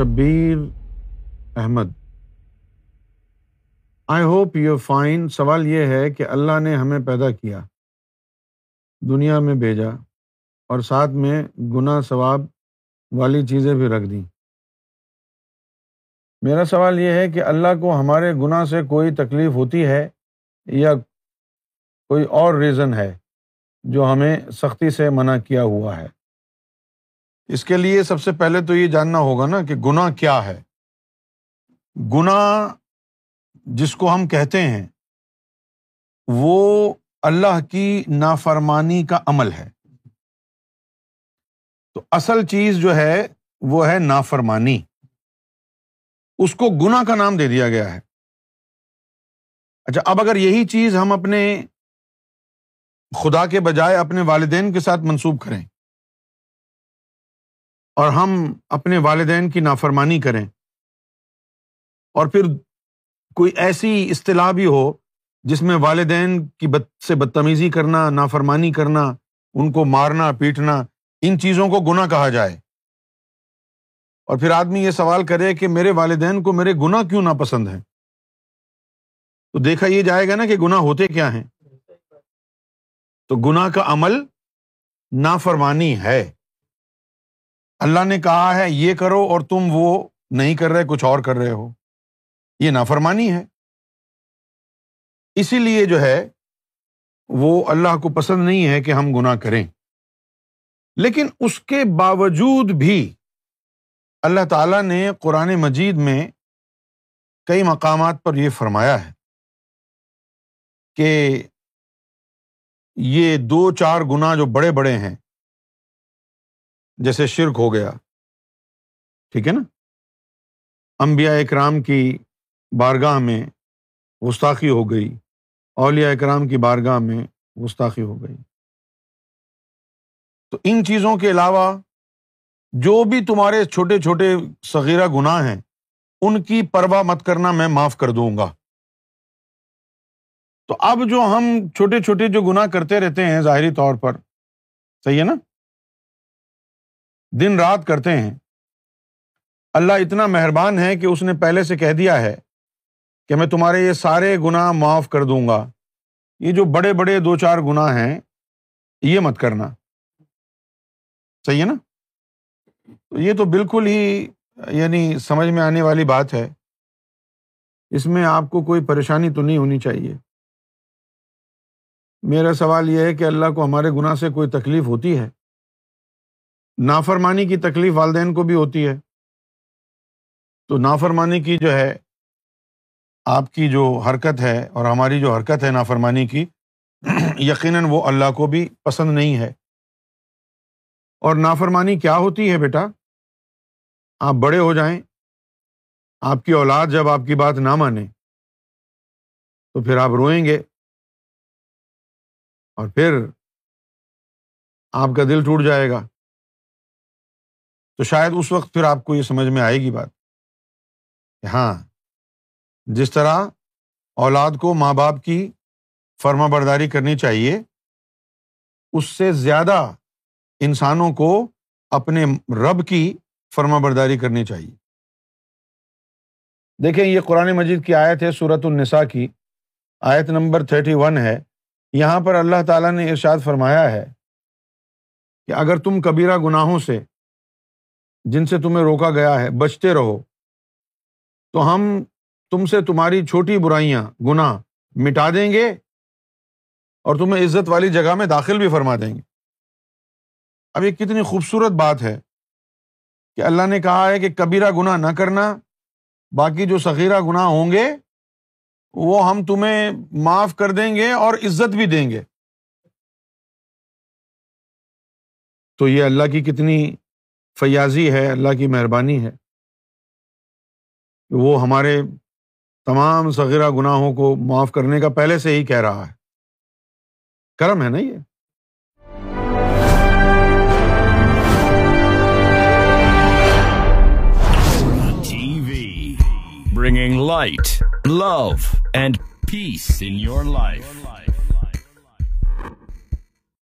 Shabbir Ahmed. I hope you fine سوال یہ ہے کہ اللہ نے ہمیں پیدا کیا، دنیا میں بھیجا اور ساتھ میں گناہ ثواب والی چیزیں بھی رکھ دیں۔ میرا سوال یہ ہے کہ اللہ کو ہمارے گناہ سے کوئی تکلیف ہوتی ہے یا کوئی اور ریزن ہے جو ہمیں سختی سے منع کیا ہوا ہے؟ اس کے لیے سب سے پہلے تو یہ جاننا ہوگا نا کہ گناہ کیا ہے۔ گناہ جس کو ہم کہتے ہیں، وہ اللہ کی نافرمانی کا عمل ہے۔ تو اصل چیز جو ہے، وہ ہے نافرمانی۔ اس کو گنا کا نام دے دیا گیا ہے۔ اچھا اب اگر یہی چیز ہم اپنے خدا کے بجائے اپنے والدین کے ساتھ منسوب کریں اور ہم اپنے والدین کی نافرمانی کریں۔ اور پھر کوئی ایسی اصطلاح بھی ہو جس میں والدین کی بد سے بدتمیزی کرنا، نافرمانی کرنا، ان کو مارنا، پیٹنا، ان چیزوں کو گنا کہا جائے۔ اور پھر آدمی یہ سوال کرے کہ میرے والدین کو میرے گنا کیوں ناپسند ہیں؟ تو دیکھا یہ جائے گا نا کہ گنا ہوتے کیا ہیں۔ تو گنا کا عمل نافرمانی ہے۔ اللہ نے کہا ہے، یہ کرو اور تم وہ نہیں کر رہے، کچھ اور کر رہے ہو۔ یہ نافرمانی ہے۔ اسی لیے جو ہے، وہ اللہ کو پسند نہیں ہے کہ ہم گناہ کریں۔ لیکن اس کے باوجود بھی اللہ تعالیٰ نے قرآن مجید میں کئی مقامات پر یہ فرمایا ہے کہ یہ دو چار گنا جو بڑے بڑے ہیں جیسے شرک ہو گیا۔ ٹھیک ہے نا؟ امبیا اکرام کی بارگاہ میں گستاخی ہو گئی۔ اولیا اکرام کی بارگاہ میں گستاخی ہو گئی۔ تو ان چیزوں کے علاوہ جو بھی تمہارے چھوٹے چھوٹے صغیرہ گناہ ہیں، ان کی پرواہ مت کرنا، میں معاف کر دوں گا۔ تو اب جو ہم چھوٹے چھوٹے جو گناہ کرتے رہتے ہیں، ظاہری طور پر، صحیح ہے نا؟ دن رات کرتے ہیں۔ اللہ اتنا مہربان ہے کہ اس نے پہلے سے کہہ دیا ہے کہ میں تمہارے یہ سارے گناہ معاف کر دوں گا۔ یہ جو بڑے بڑے دو چار گناہ ہیں، یہ مت کرنا۔ صحیح ہے نا؟ یہ تو بالکل ہی یعنی سمجھ میں آنے والی بات ہے۔ اس میں آپ کو کوئی پریشانی تو نہیں ہونی چاہیے۔ میرا سوال یہ ہے کہ اللہ کو ہمارے گناہ سے کوئی تکلیف ہوتی ہے؟ نافرمانی کی تکلیف والدین کو بھی ہوتی ہے۔ تو نافرمانی کی جو ہے، آپ کی جو حرکت ہے اور ہماری جو حرکت ہے نافرمانی کی، یقیناً وہ اللہ کو بھی پسند نہیں ہے۔ اور نافرمانی کیا ہوتی ہے بیٹا؟ آپ بڑے ہو جائیں، آپ کی اولاد جب آپ کی بات نہ مانے، تو پھر آپ روئیں گے۔ اور پھر آپ کا دل ٹوٹ جائے گا۔ تو شاید اس وقت پھر آپ کو یہ سمجھ میں آئے گی بات کہ ہاں جس طرح اولاد کو ماں باپ کی فرما برداری کرنی چاہیے، اس سے زیادہ انسانوں کو اپنے رب کی فرما برداری کرنی چاہیے۔ دیکھیں، یہ قرآن مجید کی آیت ہے صورت النساء کی۔ آیت نمبر تھرٹی ون ہے۔ یہاں پر اللہ تعالیٰ نے ارشاد فرمایا ہے کہ اگر تم کبیرہ گناہوں سے جن سے تمہیں روکا گیا ہے، بچتے رہو۔ تو ہم تم سے تمہاری چھوٹی برائیاں، گناہ مٹا دیں گے اور تمہیں عزت والی جگہ میں داخل بھی فرما دیں گے۔ اب یہ کتنی خوبصورت بات ہے کہ اللہ نے کہا ہے کہ کبیرہ گناہ نہ کرنا، باقی جو سخیرہ گناہ ہوں گے، وہ ہم تمہیں معاف کر دیں گے اور عزت بھی دیں گے۔ تو یہ اللہ کی کتنی فیاضی ہے، اللہ کی مہربانی ہے۔ وہ ہمارے تمام صغیرہ گناہوں کو معاف کرنے کا پہلے سے ہی کہہ رہا ہے۔ کرم ہے نا یہ؟ Bringing light love and peace in your life